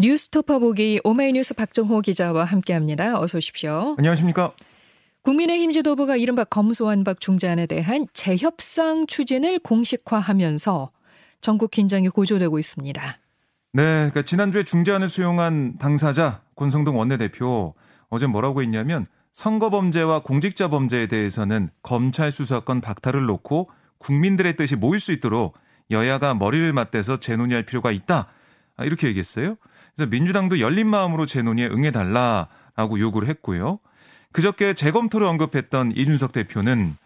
뉴스토퍼 보기 오마이뉴스 박정호 기자와 함께합니다. 어서 오십시오. 안녕하십니까? 국민의힘 지도부가 이른바 검수완박 중재안에 대한 재협상 추진을 공식화하면서 전국 긴장이 고조되고 있습니다. 네, 그러니까 지난주에 중재안을 수용한 당사자 권성동 원내대표 어제 뭐라고 했냐면 선거 범죄와 공직자 범죄에 대해서는 검찰 수사권 박탈을 놓고 국민들의 뜻이 모일 수 있도록 여야가 머리를 맞대서 재논의할 필요가 있다. 아, 이렇게 얘기했어요. 그래서 민주당도 열린 마음으로 재논의에 응해달라라고 요구를 했고요. 그저께 재검토를 언급했던 이준석 대표는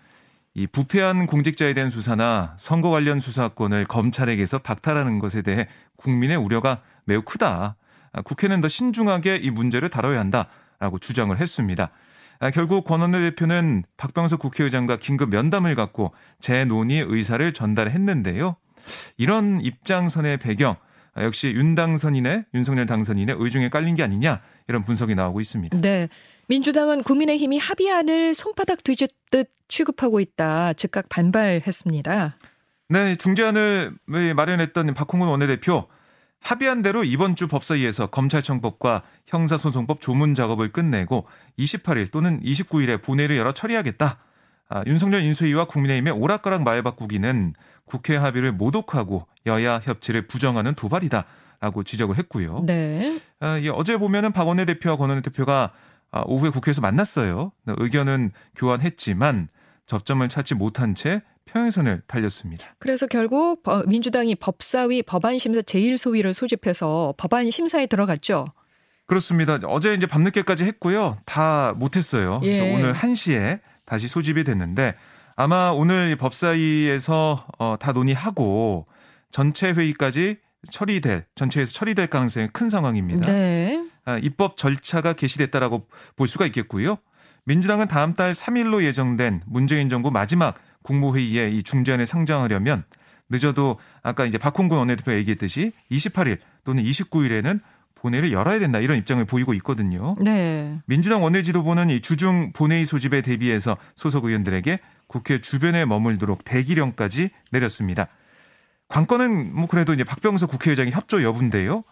이 부패한 공직자에 대한 수사나 선거 관련 수사권을 검찰에게서 박탈하는 것에 대해 국민의 우려가 매우 크다. 아, 국회는 더 신중하게 이 문제를 다뤄야 한다라고 주장을 했습니다. 아, 결국 권 원내 대표는 박병석 국회의장과 긴급 면담을 갖고 재논의 의사를 전달했는데요. 이런 입장선의 배경 아, 역시 윤 당선인의 윤석열 당선인의 의중에 깔린 게 아니냐 이런 분석이 나오고 있습니다. 네. 민주당은 국민의힘이 합의안을 손바닥 뒤집듯 취급하고 있다. 즉각 반발했습니다. 네, 중재안을 마련했던 박홍근 원내대표 합의안대로 이번 주 법사위에서 검찰청법과 형사소송법 조문 작업을 끝내고 28일 또는 29일에 본회의를 열어 처리하겠다. 아, 윤석열 인수위와 국민의힘의 오락가락 말 바꾸기는 국회 합의를 모독하고 여야 협치를 부정하는 도발이다라고 지적을 했고요. 네. 아, 예, 어제 보면은 박원내 대표와 권원내 대표가 아, 오후에 국회에서 만났어요. 의견은 교환했지만 접점을 찾지 못한 채 평행선을 달렸습니다. 그래서 결국 민주당이 법사위 법안심사 제1소위를 소집해서 법안 심사에 들어갔죠. 그렇습니다. 어제 이제 밤늦게까지 했고요. 다 못했어요. 예. 그래서 오늘 1시에 다시 소집이 됐는데 아마 오늘 법사위에서 어, 다 논의하고 전체 회의까지 처리될 전체에서 처리될 가능성이 큰 상황입니다. 네. 아, 입법 절차가 개시됐다라고 볼 수가 있겠고요. 민주당은 다음 달 3일로 예정된 문재인 정부 마지막 국무회의에 이 중재안을 상정하려면 늦어도 아까 이제 박홍근 원내대표가 얘기했듯이 28일 또는 29일에는 본회의를 열어야 된다 이런 입장을 보이고 있거든요. 네. 민주당 원내 지도부는 이 주중 본회의 소집에 대비해서 소속 의원들에게 국회 주변에 머물도록 대기령까지 내렸습니다. 관건은 뭐 그래도 이제 박병석 국회의장이 협조 여부인데요.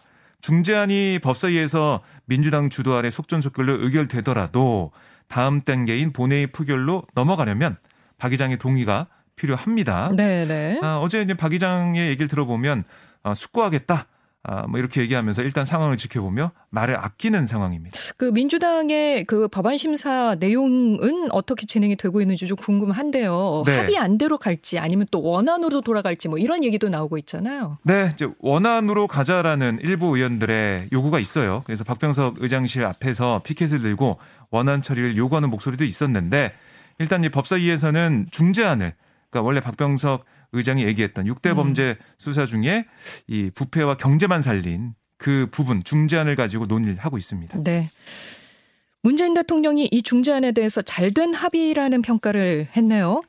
중재안이 법사위에서 민주당 주도 아래 속전속결로 의결되더라도 다음 단계인 본회의 표결로 넘어가려면 박 의장의 동의가 필요합니다. 네, 네. 아, 어제 이제 박 의장의 얘기를 들어보면 아, 숙고하겠다. 아, 뭐 이렇게 얘기하면서 일단 상황을 지켜보며 말을 아끼는 상황입니다. 그 민주당의 그 법안 심사 내용은 어떻게 진행이 되고 있는지 좀 궁금한데요. 네. 합의 안대로 갈지 아니면 또 원안으로 돌아갈지 뭐 이런 얘기도 나오고 있잖아요. 네, 이제 원안으로 가자라는 일부 의원들의 요구가 있어요. 그래서 박병석 의장실 앞에서 피켓을 들고 원안 처리를 요구하는 목소리도 있었는데 일단 이 법사위에서는 중재안을 그러니까 원래 박병석 의장이 얘기했던 6대 음. 범죄 수사 중에 이 부패와 경제만 살린 그 부분 중재안을 가지고 논의를 하고 있습니다. 네. 문재인 대통령이 이 중재안에 대해서 잘 된 합의라는 평가를 했네요.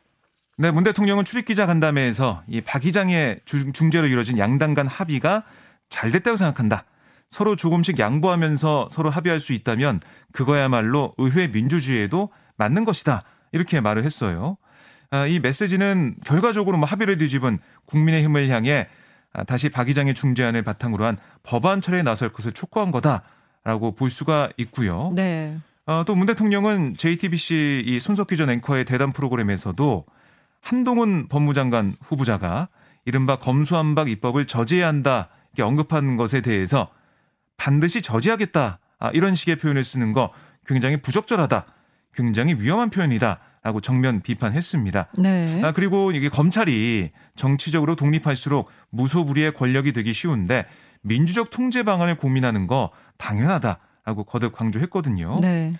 네, 문 대통령은 출입기자 간담회에서 이 박 의장의 중- 중재로 이루어진 양당 간 합의가 잘 됐다고 생각한다. 서로 조금씩 양보하면서 서로 합의할 수 있다면 그거야말로 의회 민주주의에도 맞는 것이다. 이렇게 말을 했어요. 아, 이 메시지는 결과적으로 뭐 합의를 뒤집은 국민의힘을 향해 아, 다시 박 의장의 중재안을 바탕으로 한 법안 처리에 나설 것을 촉구한 거다라고 볼 수가 있고요. 네. 어, 또 문 대통령은 JTBC 이 손석희 전 앵커의 대담 프로그램에서도 한동훈 법무장관 후보자가 이른바 검수한박 입법을 저지해야 한다 이렇게 언급한 것에 대해서 반드시 저지하겠다 아, 이런 식의 표현을 쓰는 거 굉장히 부적절하다 굉장히 위험한 표현이다 라고 정면 비판했습니다. 네. 아, 그리고 이게 검찰이 정치적으로 독립할수록 무소불위의 권력이 되기 쉬운데 민주적 통제 방안을 고민하는 거 당연하다 라고 거듭 강조했거든요. 네.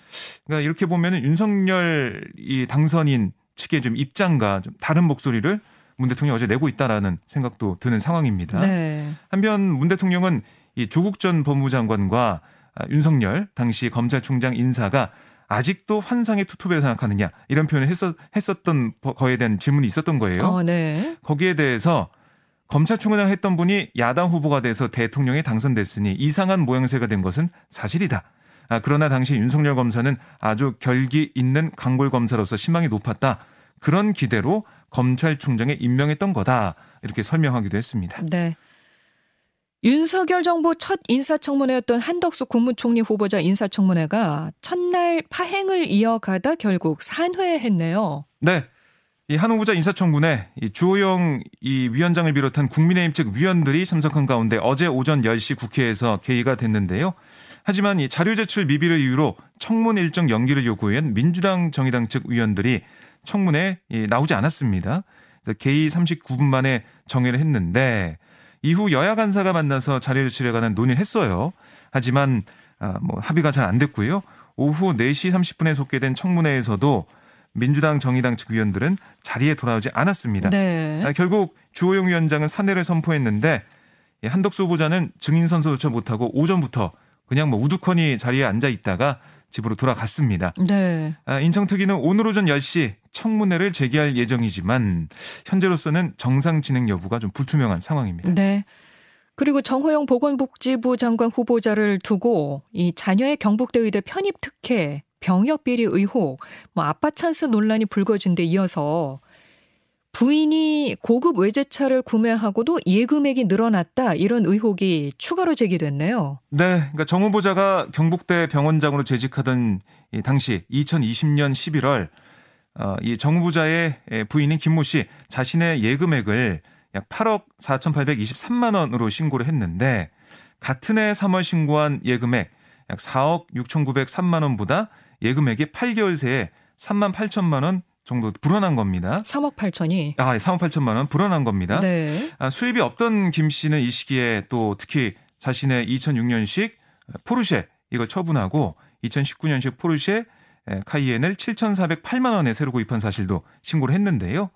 그러니까 이렇게 보면은 윤석열 이 당선인 측의 좀 입장과 좀 다른 목소리를 문 대통령이 어제 내고 있다라는 생각도 드는 상황입니다. 네. 한편 문 대통령은 이 조국 전 법무장관과 아, 윤석열 당시 검찰총장 인사가 아직도 환상의 투톱이라 생각하느냐 이런 표현을 했었, 했었던 거에 대한 질문이 있었던 거예요. 어, 네. 거기에 대해서 검찰총장 했던 분이 야당 후보가 돼서 대통령에 당선됐으니 이상한 모양새가 된 것은 사실이다. 아, 그러나 당시 윤석열 검사는 아주 결기 있는 강골 검사로서 신망이 높았다. 그런 기대로 검찰총장에 임명했던 거다. 이렇게 설명하기도 했습니다. 네. 윤석열 정부 첫 인사청문회였던 한덕수 국무총리 후보자 인사청문회가 첫날 파행을 이어가다 결국 산회했네요. 네. 이한 후보자 인사청문회 이 주호영 이 위원장을 비롯한 국민의힘 측 위원들이 참석한 가운데 어제 오전 10시 국회에서 개의가 됐는데요. 하지만 이 자료 제출 미비를 이유로 청문 일정 연기를 요구한 민주당 정의당 측 위원들이 청문회에 나오지 않았습니다. 그래서 개의 39분 만에 정회를 했는데 이후 여야 간사가 만나서 자료 제출에 관한 논의를 했어요. 하지만 아, 뭐 합의가 잘 안 됐고요. 오후 4시 30분에 속개된 청문회에서도 민주당 정의당 측 위원들은 자리에 돌아오지 않았습니다. 네. 아, 결국 주호영 위원장은 사내를 선포했는데 한덕수 후보자는 증인 선서조차 못하고 오전부터 그냥 뭐 우두커니 자리에 앉아 있다가 집으로 돌아갔습니다. 네. 아, 인천특위는 오늘 오전 10시 청문회를 재개할 예정이지만 현재로서는 정상 진행 여부가 좀 불투명한 상황입니다. 네. 그리고 정호영 보건복지부 장관 후보자를 두고 이 자녀의 경북대 의대 편입 특혜, 병역 비리 의혹, 뭐 아빠 찬스 논란이 불거진 데 이어서 부인이 고급 외제차를 구매하고도 예금액이 늘어났다 이런 의혹이 추가로 제기됐네요. 네, 그러니까 정 후보자가 경북대 병원장으로 재직하던 이 당시 2020년 11월 어, 이정 후보자의 부인인 김모 씨 자신의 예금액을 약 8억 4,823만 원으로 신고를 했는데 같은 해 3월 신고한 예금액 약 4억 6,903만 원보다 예금액이 8개월 새에 3만 8천만 원 정도 불어난 겁니다. 3억 8천이. 아, 3억 예, 8천만 원 불어난 겁니다. 네. 아, 수입이 없던 김 씨는 이 시기에 또 특히 자신의 2006년식 포르쉐 이걸 처분하고 2019년식 포르쉐 카이엔을 7,408만 원에 새로 구입한 사실도 신고를 했는데요.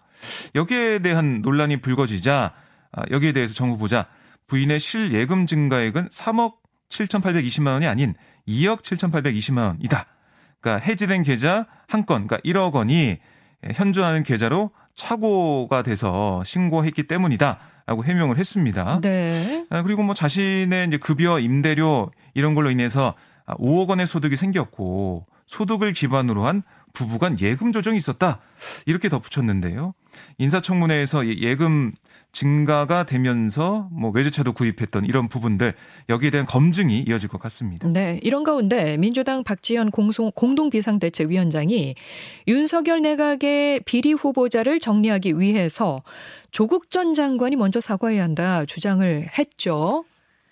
여기에 대한 논란이 불거지자 아, 여기에 대해서 정 후보자 부인의 실예금 증가액은 3억 7,820만 원이 아닌 2억 7,820만 원이다. 그러니까 해지된 계좌 한 건, 그러니까 1억 원이 현존하는 계좌로 착오가 돼서 신고했기 때문이다 라고 해명을 했습니다. 네. 아, 그리고 뭐 자신의 이제 급여, 임대료 이런 걸로 인해서 5억 원의 소득이 생겼고 소득을 기반으로 한 부부 간 예금 조정이 있었다. 이렇게 덧붙였는데요. 인사청문회에서 예금 증가가 되면서 뭐 외제차도 구입했던 이런 부분들 여기에 대한 검증이 이어질 것 같습니다. 네, 이런 가운데 민주당 박지원 공송, 공동 비상대책위원장이 윤석열 내각의 비리 후보자를 정리하기 위해서 조국 전 장관이 먼저 사과해야 한다 주장을 했죠.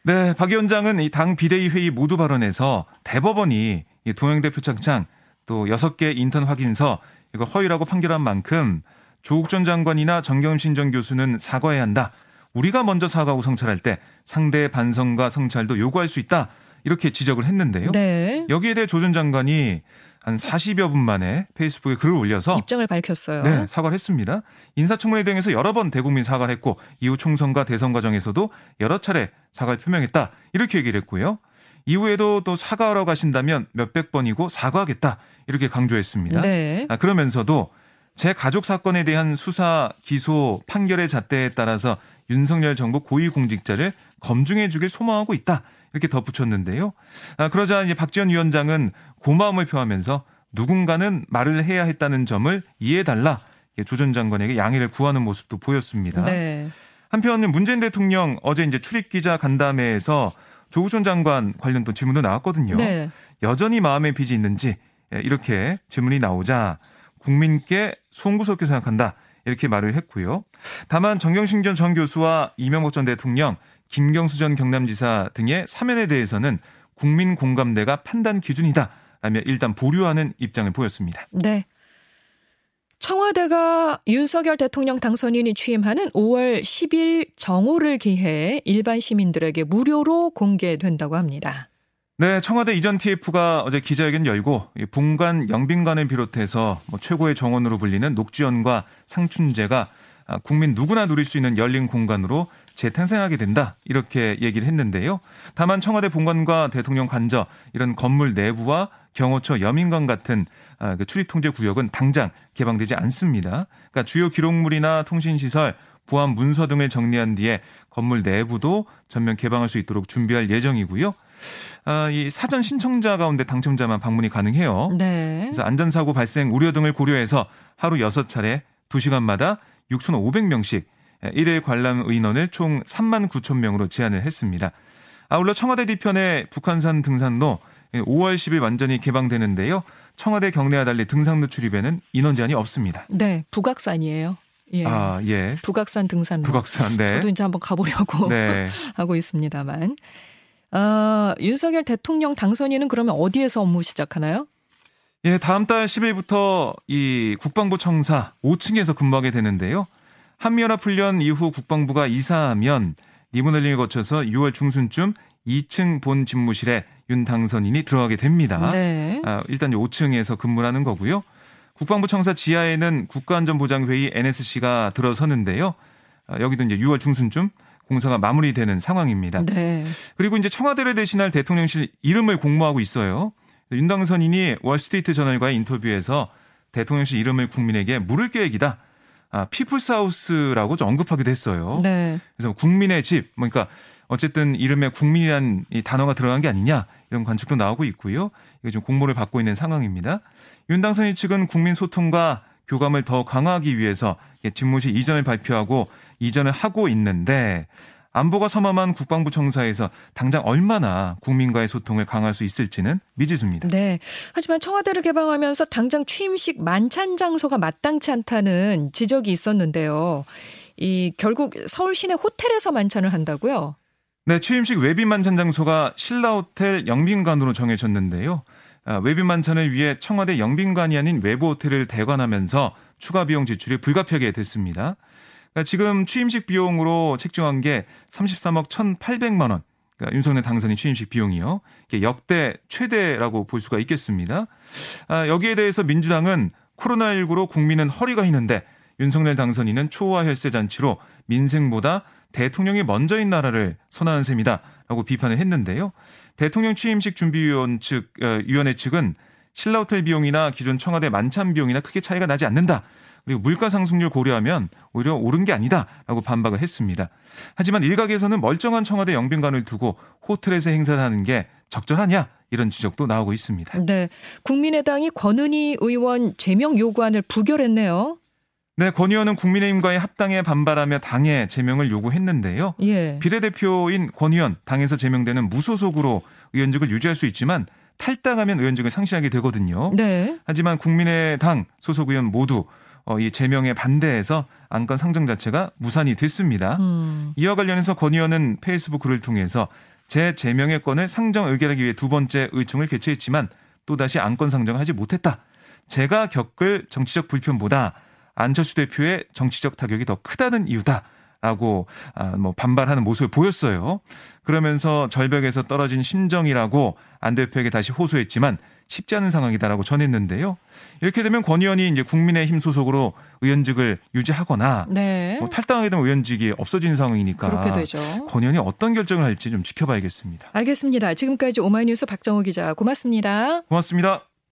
네, 박 위원장은 이 당 비대위 회의 모두 발언에서 대법원이 동행대표 창창 또 6개 인턴 확인서 이거 허위라고 판결한 만큼 조국 전 장관이나 정경심 전 교수는 사과해야 한다. 우리가 먼저 사과하고 성찰할 때 상대의 반성과 성찰도 요구할 수 있다. 이렇게 지적을 했는데요. 네. 여기에 대해 조 전 장관이 한 40여 분 만에 페이스북에 글을 올려서 입장을 밝혔어요. 네, 사과를 했습니다. 인사청문회 등에서 여러 번 대국민 사과를 했고 이후 총선과 대선 과정에서도 여러 차례 사과를 표명했다. 이렇게 얘기를 했고요. 이후에도 또 사과하러 가신다면 몇백 번이고 사과하겠다. 이렇게 강조했습니다. 네. 아, 그러면서도 제 가족 사건에 대한 수사, 기소, 판결의 잣대에 따라서 윤석열 정부 고위공직자를 검증해 주길 소망하고 있다. 이렇게 덧붙였는데요. 아, 그러자 이제 박지원 위원장은 고마움을 표하면서 누군가는 말을 해야 했다는 점을 이해해달라. 조 전 장관에게 양해를 구하는 모습도 보였습니다. 네. 한편 문재인 대통령 어제 이제 출입기자 간담회에서 조국 전 장관 관련 또 질문도 나왔거든요. 네. 여전히 마음에 빚이 있는지 예, 이렇게 질문이 나오자 국민께 송구스럽게 생각한다. 이렇게 말을 했고요. 다만 정경심 전 교수와 이명박 전 대통령, 김경수 전 경남지사 등의 사면에 대해서는 국민 공감대가 판단 기준이다. 라며 일단 보류하는 입장을 보였습니다. 네. 청와대가 윤석열 대통령 당선인이 취임하는 5월 10일 정오를 기해 일반 시민들에게 무료로 공개된다고 합니다. 네, 청와대 이전 TF가 어제 기자회견 열고 본관 영빈관을 비롯해서 뭐 최고의 정원으로 불리는 녹지연과 상춘제가 국민 누구나 누릴 수 있는 열린 공간으로 재탄생하게 된다 이렇게 얘기를 했는데요. 다만 청와대 본관과 대통령 관저 이런 건물 내부와 경호처 여민관 같은 그 출입 통제 구역은 당장 개방되지 않습니다. 그러니까 주요 기록물이나 통신 시설, 보안 문서 등을 정리한 뒤에 건물 내부도 전면 개방할 수 있도록 준비할 예정이고요. 아, 이 사전 신청자 가운데 당첨자만 방문이 가능해요. 네. 그래서 안전사고 발생 우려 등을 고려해서 하루 6차례 2시간마다 6,500명씩 일일 관람 의원을 총 3만 9천 명으로 제한을 했습니다. 아울러 청와대 뒤편의 북한산 등산로 5월 10일 완전히 개방되는데요. 청와대 경내와 달리 등산로 출입에는 인원 제한이 없습니다. 네, 북악산이에요. 예. 아, 예. 북악산 등산로. 북악산, 네. 저도 이제 한번 가보려고 네. 하고 있습니다만. 어, 윤석열 대통령 당선인은 그러면 어디에서 업무 시작하나요? 예, 다음 달 10일부터 이 국방부 청사 5층에서 근무하게 되는데요. 한미연합 훈련 이후 국방부가 이사하면 리모델링을 거쳐서 6월 중순쯤 2층 본 집무실에 윤 당선인이 들어가게 됩니다. 네. 아, 일단 5층에서 근무를 하는 거고요. 국방부 청사 지하에는 국가안전보장회의 NSC가 들어서는데요. 아, 여기도 이제 6월 중순쯤 공사가 마무리되는 상황입니다. 네. 그리고 이제 청와대를 대신할 대통령실 이름을 공모하고 있어요. 윤 당선인이 월스트리트 저널과의 인터뷰에서 대통령실 이름을 국민에게 물을 계획이다. 아, People's House라고 언급하기도 했어요. 네. 그래서 국민의 집, 뭐 그러니까 어쨌든 이름에 국민이란 이 단어가 들어간 게 아니냐 이런 관측도 나오고 있고요. 이게 좀 공모를 받고 있는 상황입니다. 윤 당선인 측은 국민 소통과 교감을 더 강화하기 위해서 집무실 이전을 발표하고 이전을 하고 있는데 안보가 삼엄한 국방부 청사에서 당장 얼마나 국민과의 소통을 강화할 수 있을지는 미지수입니다. 네. 하지만 청와대를 개방하면서 당장 취임식 만찬 장소가 마땅치 않다는 지적이 있었는데요. 이 결국 서울 시내 호텔에서 만찬을 한다고요? 네, 취임식 외빈 만찬 장소가 신라호텔 영빈관으로 정해졌는데요. 아, 외빈 만찬을 위해 청와대 영빈관이 아닌 외부 호텔을 대관하면서 추가 비용 지출이 불가피하게 됐습니다. 지금 취임식 비용으로 책정한 게 33억 1,800만 원. 그러니까 윤석열 당선인 취임식 비용이요. 역대 최대라고 볼 수가 있겠습니다. 아, 여기에 대해서 민주당은 코로나19로 국민은 허리가 휘는데 윤석열 당선인은 초호화 혈세 잔치로 민생보다 대통령이 먼저인 나라를 선언한 셈이다라고 비판을 했는데요. 대통령 취임식 준비위원 측 어, 위원회 측은 신라 호텔 비용이나 기존 청와대 만찬 비용이나 크게 차이가 나지 않는다. 그리고 물가 상승률 고려하면 오히려 오른 게 아니다라고 반박을 했습니다. 하지만 일각에서는 멀쩡한 청와대 영빈관을 두고 호텔에서 행사를 하는 게 적절하냐 이런 지적도 나오고 있습니다. 네, 국민의당이 권은희 의원 제명 요구안을 부결했네요. 네, 권 의원은 국민의힘과의 합당에 반발하며 당에 제명을 요구했는데요. 예. 비례대표인 권 의원 당에서 제명되는 무소속으로 의원직을 유지할 수 있지만 탈당하면 의원직을 상실하게 되거든요. 네. 하지만 국민의당 소속 의원 모두 어, 이 제명에 반대해서 안건 상정 자체가 무산이 됐습니다. 음. 이와 관련해서 권 의원은 페이스북 글을 통해서 제 제명의 건을 상정 의결하기 위해 두 번째 의총을 개최했지만 또다시 안건 상정하지 못했다. 제가 겪을 정치적 불편보다 안철수 대표의 정치적 타격이 더 크다는 이유다. 라고 아, 뭐 반발하는 모습을 보였어요. 그러면서 절벽에서 떨어진 심정이라고 안 대표에게 다시 호소했지만 쉽지 않은 상황이다라고 전했는데요. 이렇게 되면 권 의원이 이제 국민의힘 소속으로 의원직을 유지하거나 네. 뭐 탈당하게 되면 의원직이 없어지는 상황이니까 그렇게 되죠. 권 의원이 어떤 결정을 할지 좀 지켜봐야겠습니다. 알겠습니다. 지금까지 오마이뉴스 박정호 기자 고맙습니다. 고맙습니다.